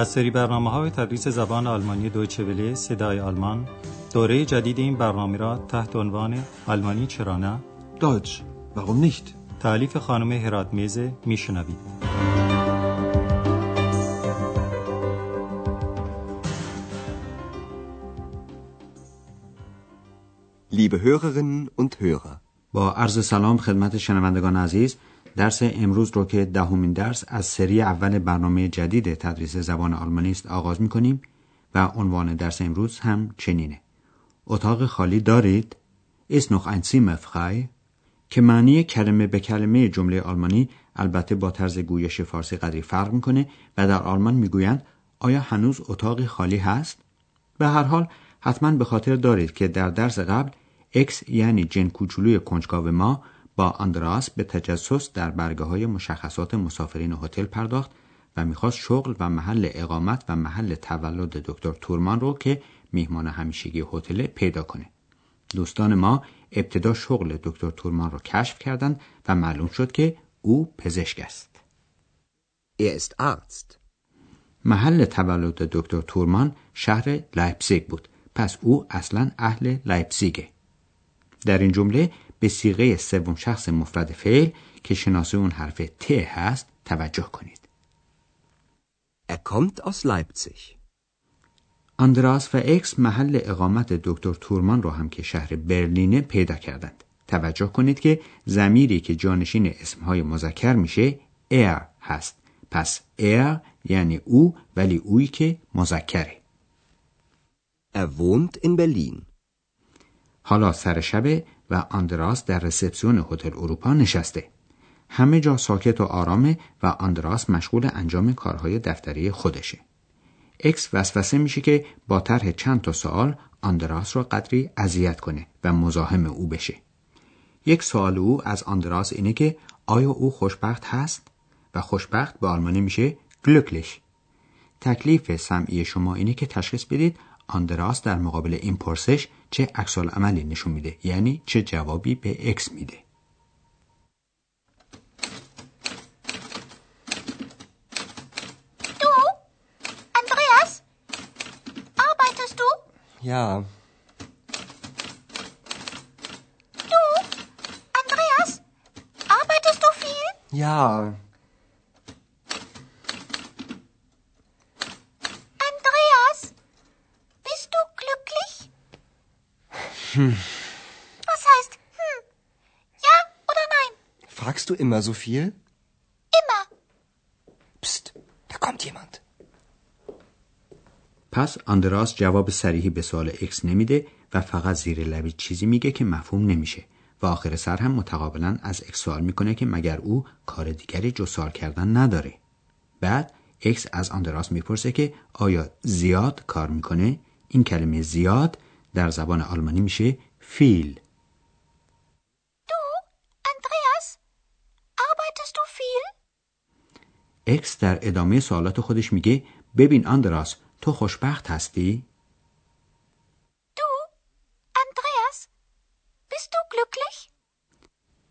از سری برنامه های تدریس زبان آلمانی دویچه وله صدای آلمان دوره جدید این برنامه را تحت عنوان آلمانی چرا نه؟ Deutsch, warum nicht? تعلیف خانم هرات میزه میشنوید. Liebe Hörerinnen und Hörer, با عرض سلام خدمت شنوندگان عزیز درس امروز رو که دهمین درس از سری اول برنامه جدید تدریس زبان آلمانی است آغاز می کنیم و عنوان درس امروز هم چنینه اتاق خالی دارید؟ ist noch ein Zimmer frei؟ که معنی کلمه به کلمه جمله آلمانی البته با طرز گویش فارسی قدری فرق می‌کنه و در آلمان می‌گویند آیا هنوز اتاقی خالی هست؟ به هر حال حتما به خاطر دارید که در درس قبل اکس یعنی جن کوچولوی کنجکاو ما با آندراس به تجسس در برگه های مشخصات مسافرین هتل پرداخت و می‌خواست شغل و محل اقامت و محل تولد دکتر تورمان رو که میهمان همیشگی هتل پیدا کنه. دوستان ما ابتدا شغل دکتر تورمان رو کشف کردند و معلوم شد که او پزشک است. er ist Arzt. محل تولد دکتر تورمان شهر لایپزیگ بود. پس او اصلا اهل لایپزیگه. در این جمله به سیغه سوم شخص مفرد فعل که شناسه اون حرف ت هست توجه کنید. Er kommt aus Leipzig. آندراس و اکس محل اقامت دکتر تورمان رو هم که شهر برلینه پیدا کردند. توجه کنید که زمیری که جانشین اسمهای مذکر میشه er هست. پس er یعنی او ولی اویی که مذکره. Er wohnt in Berlin. حالا سر شبه و آندراس در رسپسیون هتل اروپا نشسته. همه جا ساکت و آرامه و آندراس مشغول انجام کارهای دفتری خودشه. اکس وسوسه میشه که با طرح چند تا سوال آندراس را قدری اذیت کنه و مزاحم او بشه. یک سوال او از آندراس اینه که آیا او خوشبخت هست؟ و خوشبخت به آلمانی میشه گلوکلش. تکلیف سمعی شما اینه که تشخیص بدید آندراس در مقابل این پرسش چه عکس عملی نشون میده یعنی چه جوابی به اکس میده Du? Andreas? Arbeitest du? Ja, Du? Andreas? Arbeitest du viel? ja, Was heißt hm? Ja oder nein? fragst du immer so viel? Immer. Psst, da kommt jemand. پس آندراس جواب صریحی به سوال اکس نمیده و فقط زیر لبی چیزی میگه که مفهوم نمیشه و آخر سر هم متقابلا از اکس سوال می‌کنه که مگر او کار دیگری جز سوال کردن نداره بعد اکس از آندراس می‌پرسه که آیا زیاد کار می‌کنه این کلمه زیاد در زبان آلمانی میشه viel Du? Andreas? Arbeitest du viel? اکس در ادامه سوالات خودش میگه ببین آندراس تو خوشبخت هستی؟ Andreas? Bist du glücklich?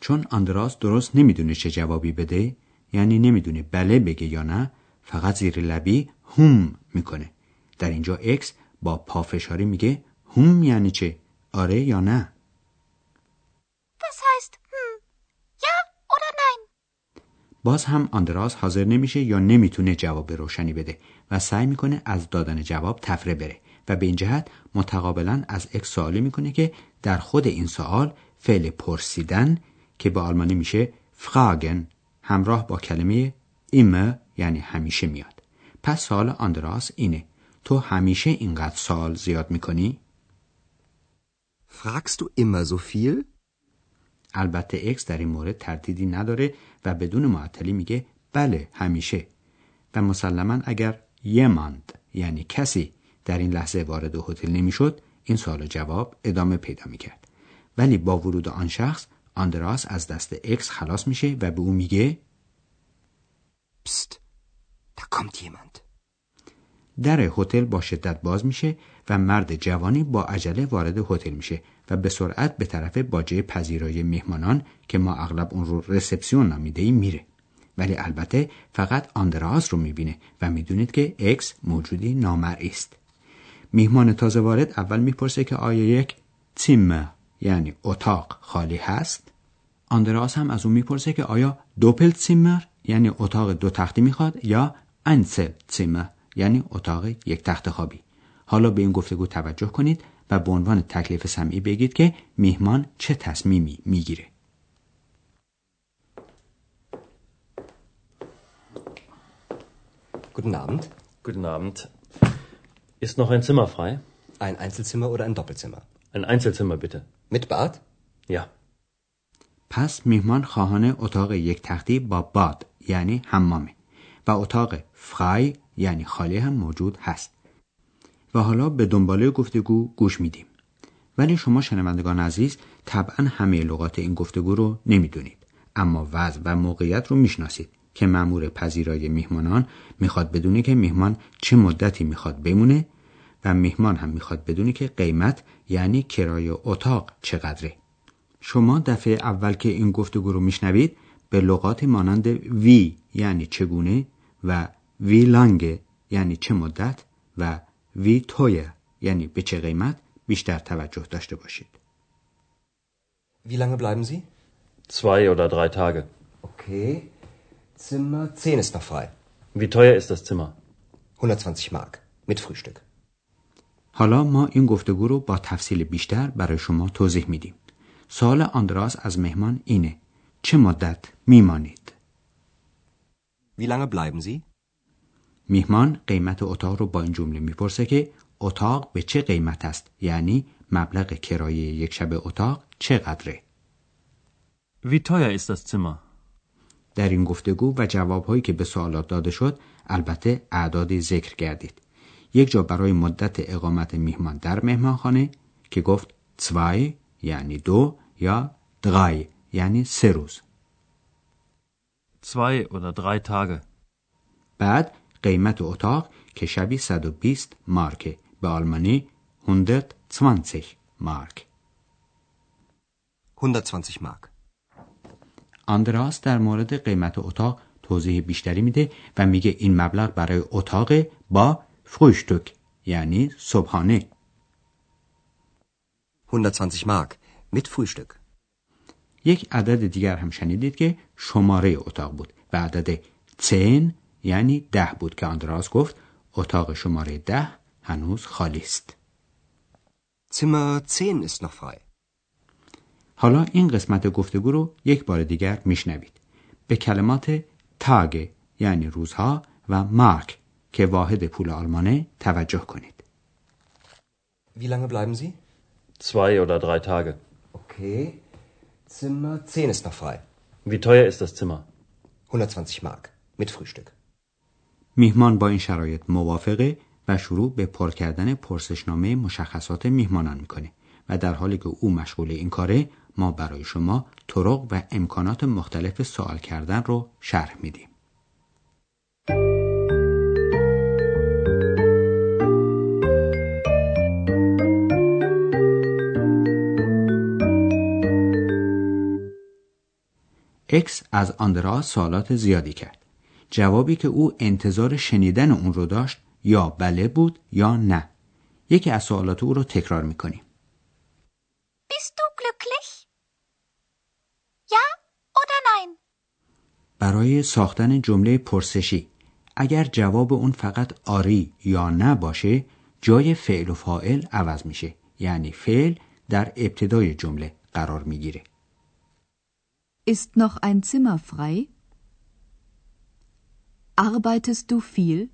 چون آندراس درست نمی‌دونه چه جوابی بده یعنی نمی‌دونه بله بگه یا نه فقط زیر لبی هم می‌کنه در اینجا اکس با پافشاری میگه هم یعنی چه آره یا نه Was heißt hm? Ja oder nein? باز هم آندراس حاضر نمیشه یا نمی‌تونه جواب روشنی بده و سعی می‌کنه از دادن جواب تفره بره و به این جهت متقابلا از اکس سوالی می‌کنه که در خود این سوال فعل پرسیدن که به آلمانی میشه fragen همراه با کلمه immer یعنی همیشه میاد پس سوال آندراس اینه تو همیشه اینقدر سوال زیاد می‌کنی؟ Fragst du immer so viel? البته اکس در این مورد تردیدی نداره و بدون معطلی میگه بله همیشه و مسلما اگر یماند یعنی کسی در این لحظه وارد هتل نمی‌شد این سوال و جواب ادامه پیدا می‌کرد ولی با ورود آن شخص آندراس از دست اکس خلاص میشه و به او میگه Psst, da kommt jemand. در هتل با شدت باز میشه و مرد جوانی با عجله وارد هتل میشه و به سرعت به طرف باجه پذیرایی مهمانان که ما اغلب اون رو رسپسیون نامیده میره. ولی البته فقط آندراس رو می‌بینه و می‌دونید که اکس موجودی نامرئی است. میهمان تازه وارد اول می‌پرسه که آیا یک تیم یعنی اتاق خالی هست؟ آندراس هم از اون می‌پرسه که آیا دوپل تیمر یعنی اتاق دو تختی می‌خواد یا انسل تیمر؟ یعنی اتاق یک تخت خوابی حالا به این گفتگو توجه کنید و به عنوان تکلیف سمعی بگید که میهمان چه تصمیمی می‌گیره Guten Abend. Guten Abend. Ist noch ein Zimmer frei? Ein Einzelzimmer oder ein Doppelzimmer? Ein Einzelzimmer bitte. Mit Bad? Ja. پس میهمان خواهان اتاق یک تختی با باد یعنی حمامه و اتاق فرای یعنی خالی هم موجود هست. و حالا به دنباله گفتگو گوش میدیم. ولی شما شنوندگان عزیز طبعا همه لغات این گفتگو رو نمی‌دونید. اما وضع و موقعیت رو می‌شناسید که مأمور پذیرای میهمانان می‌خواد بدونه که میهمان چه مدتی می‌خواد بمونه و میهمان هم می‌خواد بدونه که قیمت یعنی کرایه اتاق چقدره. شما دفعه اول که این گفتگو رو میشنوید به لغات مانند وی یعنی چگونه و وی لانگ یعنی چه مدت و وی تویه یعنی به چه قیمت بیشتر توجه داشته باشید. Wie lange bleiben Sie? Zwei oder drei Tage. Okay. Zimmer 10 ist noch frei. Wie teuer ist das Zimmer? 120 Mark. Mit Frühstück. حالا ما این گفتگو رو با تفصیل بیشتر برای شما توضیح میدیم. سوال آندراس از مهمان اینه. چه مدت میمانید؟ Wie lange bleiben Sie? میهمان قیمت اتاق رو با این جمله می‌پرسه که اتاق به چه قیمت است یعنی مبلغ کرایه یک شب اتاق چقدره Wie teuer ist das Zimmer? در این گفتگو و جوابهایی که به سوالات داده شد البته اعدادی ذکر گردید یک جا برای مدت اقامت میهمان در مهمانخانه که گفت zwei یعنی دو یا drei یعنی سه روز Zwei oder drei Tage. بعد قیمت اتاق که شبی 120 مارکه به آلمانی 120 مارک 120 Mark. آندراس در مورد قیمت اتاق توضیح بیشتری میده و میگه این مبلغ برای اتاق با فروشتوک یعنی صبحانه 120 Mark. Mit Frühstück. یک عدد دیگر هم شنیدید که شماره اتاق بود و عدد چین یعنی ده بود که آندراس گفت اتاق شماره ده هنوز خالی است Zimmer 10 ist noch frei. حالا این قسمت گفتگو رو یک بار دیگر میشنوید به کلمات تاگ یعنی روزها و مارک که واحد پول آلمانه توجه کنید Wie lange bleiben Sie? Zwei oder drei Tage. Okay. Zimmer 10 ist noch frei. Wie teuer ist das Zimmer? 120 Mark. Mit Frühstück. میهمان با این شرایط موافقه و شروع به پر کردن پرسشنامه مشخصات میهمانان می‌کنه و در حالی که او مشغول این کاره ما برای شما طرق و امکانات مختلف سوال کردن رو شرح میدیم. اکس از آندرا سوالات زیادی کرد. جوابی که او انتظار شنیدن اون رو داشت یا بله بود یا نه یکی از سوالات او رو تکرار می‌کنیم Bist du glücklich? Ja oder nein? برای ساختن جمله پرسشی اگر جواب اون فقط آری یا نه باشه جای فعل و فاعل عوض میشه یعنی فعل در ابتدای جمله قرار می‌گیره Ist noch ein Zimmer frei? Arbeitest du viel?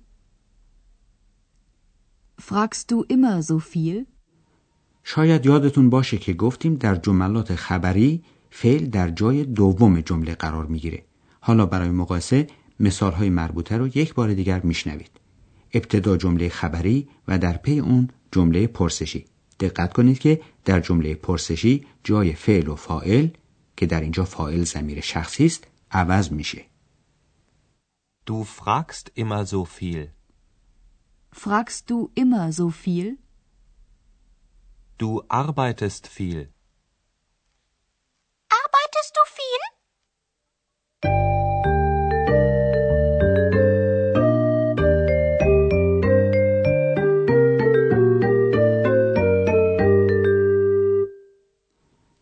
Fragst du immer so viel? شاید یادتون باشه که گفتیم در جملات خبری فعل در جای دوم جمله قرار می‌گیره حالا برای مقایسه مثال های مربوطه رو یک بار دیگر میشنوید ابتدا جمله خبری و در پی اون جمله پرسشی دقت کنید که در جمله پرسشی جای فعل و فاعل که در اینجا فاعل ضمیر شخصی است عوض میشه Du fragst immer so viel. Fragst du immer so viel? Du arbeitest viel. Arbeitest du viel?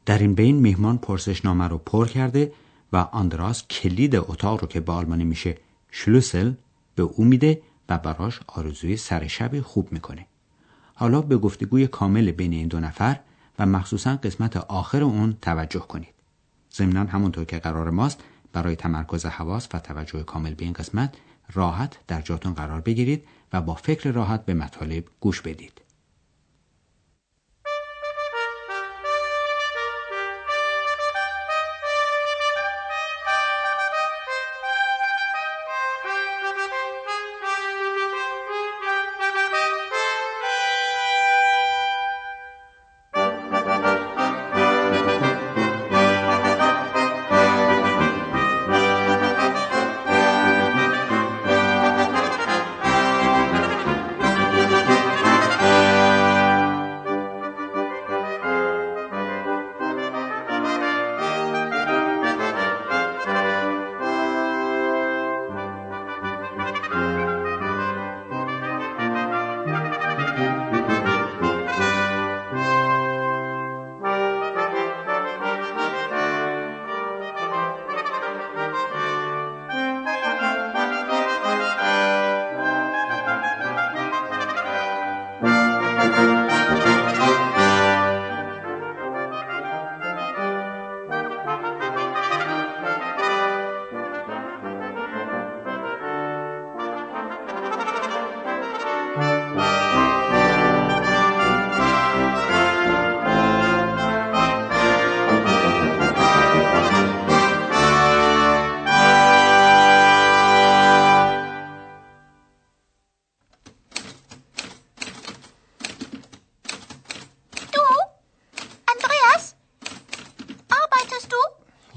در این بین میهمان پرسشنامه رو پر کرده و آندراس کلید اتاق رو که به آلمانی میشه شلوسل به او میده و براش آرزوی سر شب خوب می‌کنه. حالا به گفتگوی کامل بین این دو نفر و مخصوصا قسمت آخر اون توجه کنید. ضمنا همونطور که قرار ماست برای تمرکز حواس و توجه کامل به این قسمت راحت در جاتون قرار بگیرید و با فکر راحت به مطالب گوش بدید.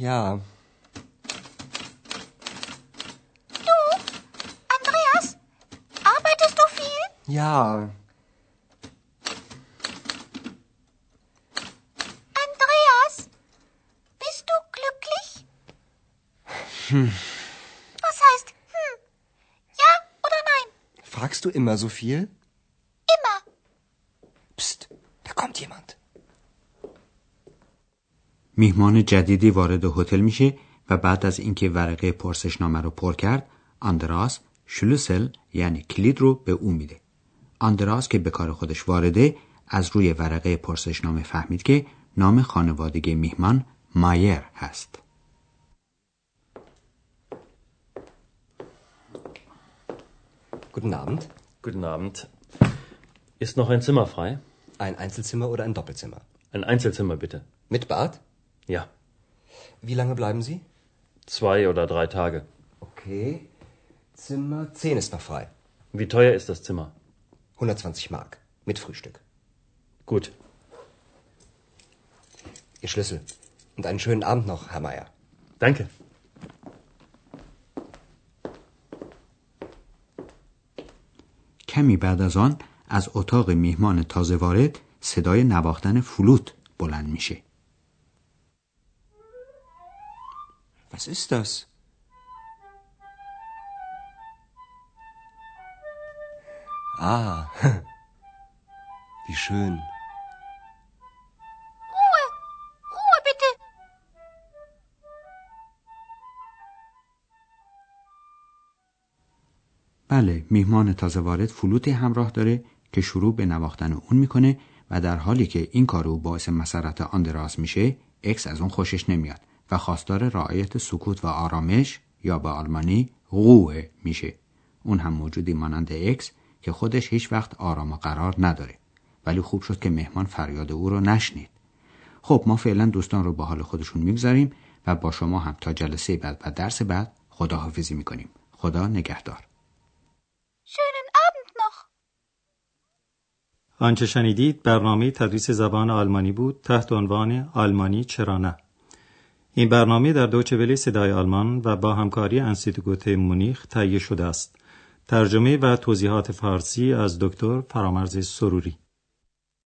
Ja, Du? Andreas? Arbeitest du viel? ja. Andreas? Bist du glücklich? Was heißt hm? Ja oder nein? Fragst du immer so viel? میهمان جدیدی وارد هتل میشه و بعد از اینکه ورقه پرسشنامه رو پر کرد آندراس شلوسل یعنی کلید رو به او میده آندراس که به کار خودش وارده از روی ورقه پرسشنامه فهمید که نام خانوادگی میهمان مایر هست Guten Abend. Guten Abend. Ist noch ein Zimmer frei? Ein Einzelzimmer oder ein Doppelzimmer? Ein Einzelzimmer bitte. Mit Bad? Ja. Wie lange bleiben Sie? Zwei oder drei Tage. Okay. Zimmer 10 ist noch frei. Wie teuer ist das Zimmer? 120 Mark. Mit Frühstück. Gut. Ihr Schlüssel. Und einen schönen Abend noch, Herr Meier. Danke. کمی بعد از آن از اتاق میهمان تازه وارد صدای نواختن فلوت بلند میشه Was ist das? Ah, wie schön. Ruhe. Ruhe bitte. بله میهمان تازه وارد فلوتی همراه داره که شروع به نواختن اون می‌کنه و در حالی که این کار او باعث مسرت آندراس میشه اکس از اون خوشش نمیاد و خواستار رعایت سکوت و آرامش یا به آلمانی قوه میشه. اون هم موجودی مانند اکس که خودش هیچ وقت آرام و قرار نداره. ولی خوب شد که مهمان فریاد او رو نشنید. خب ما فعلا دوستان رو به حال خودشون می‌گذاریم و با شما هم تا جلسه بعد و درس بعد خداحافظی می‌کنیم. خدا نگهدار. Schönen Abend noch. آنچه شنیدید برنامه تدریس زبان آلمانی بود تحت عنوان آلمانی چرا نه. این برنامه در دوچه ولی صدای آلمان و با همکاری انستیتوت مونیخ تهیه شده است. ترجمه و توضیحات فارسی از دکتر فرامرز سروری.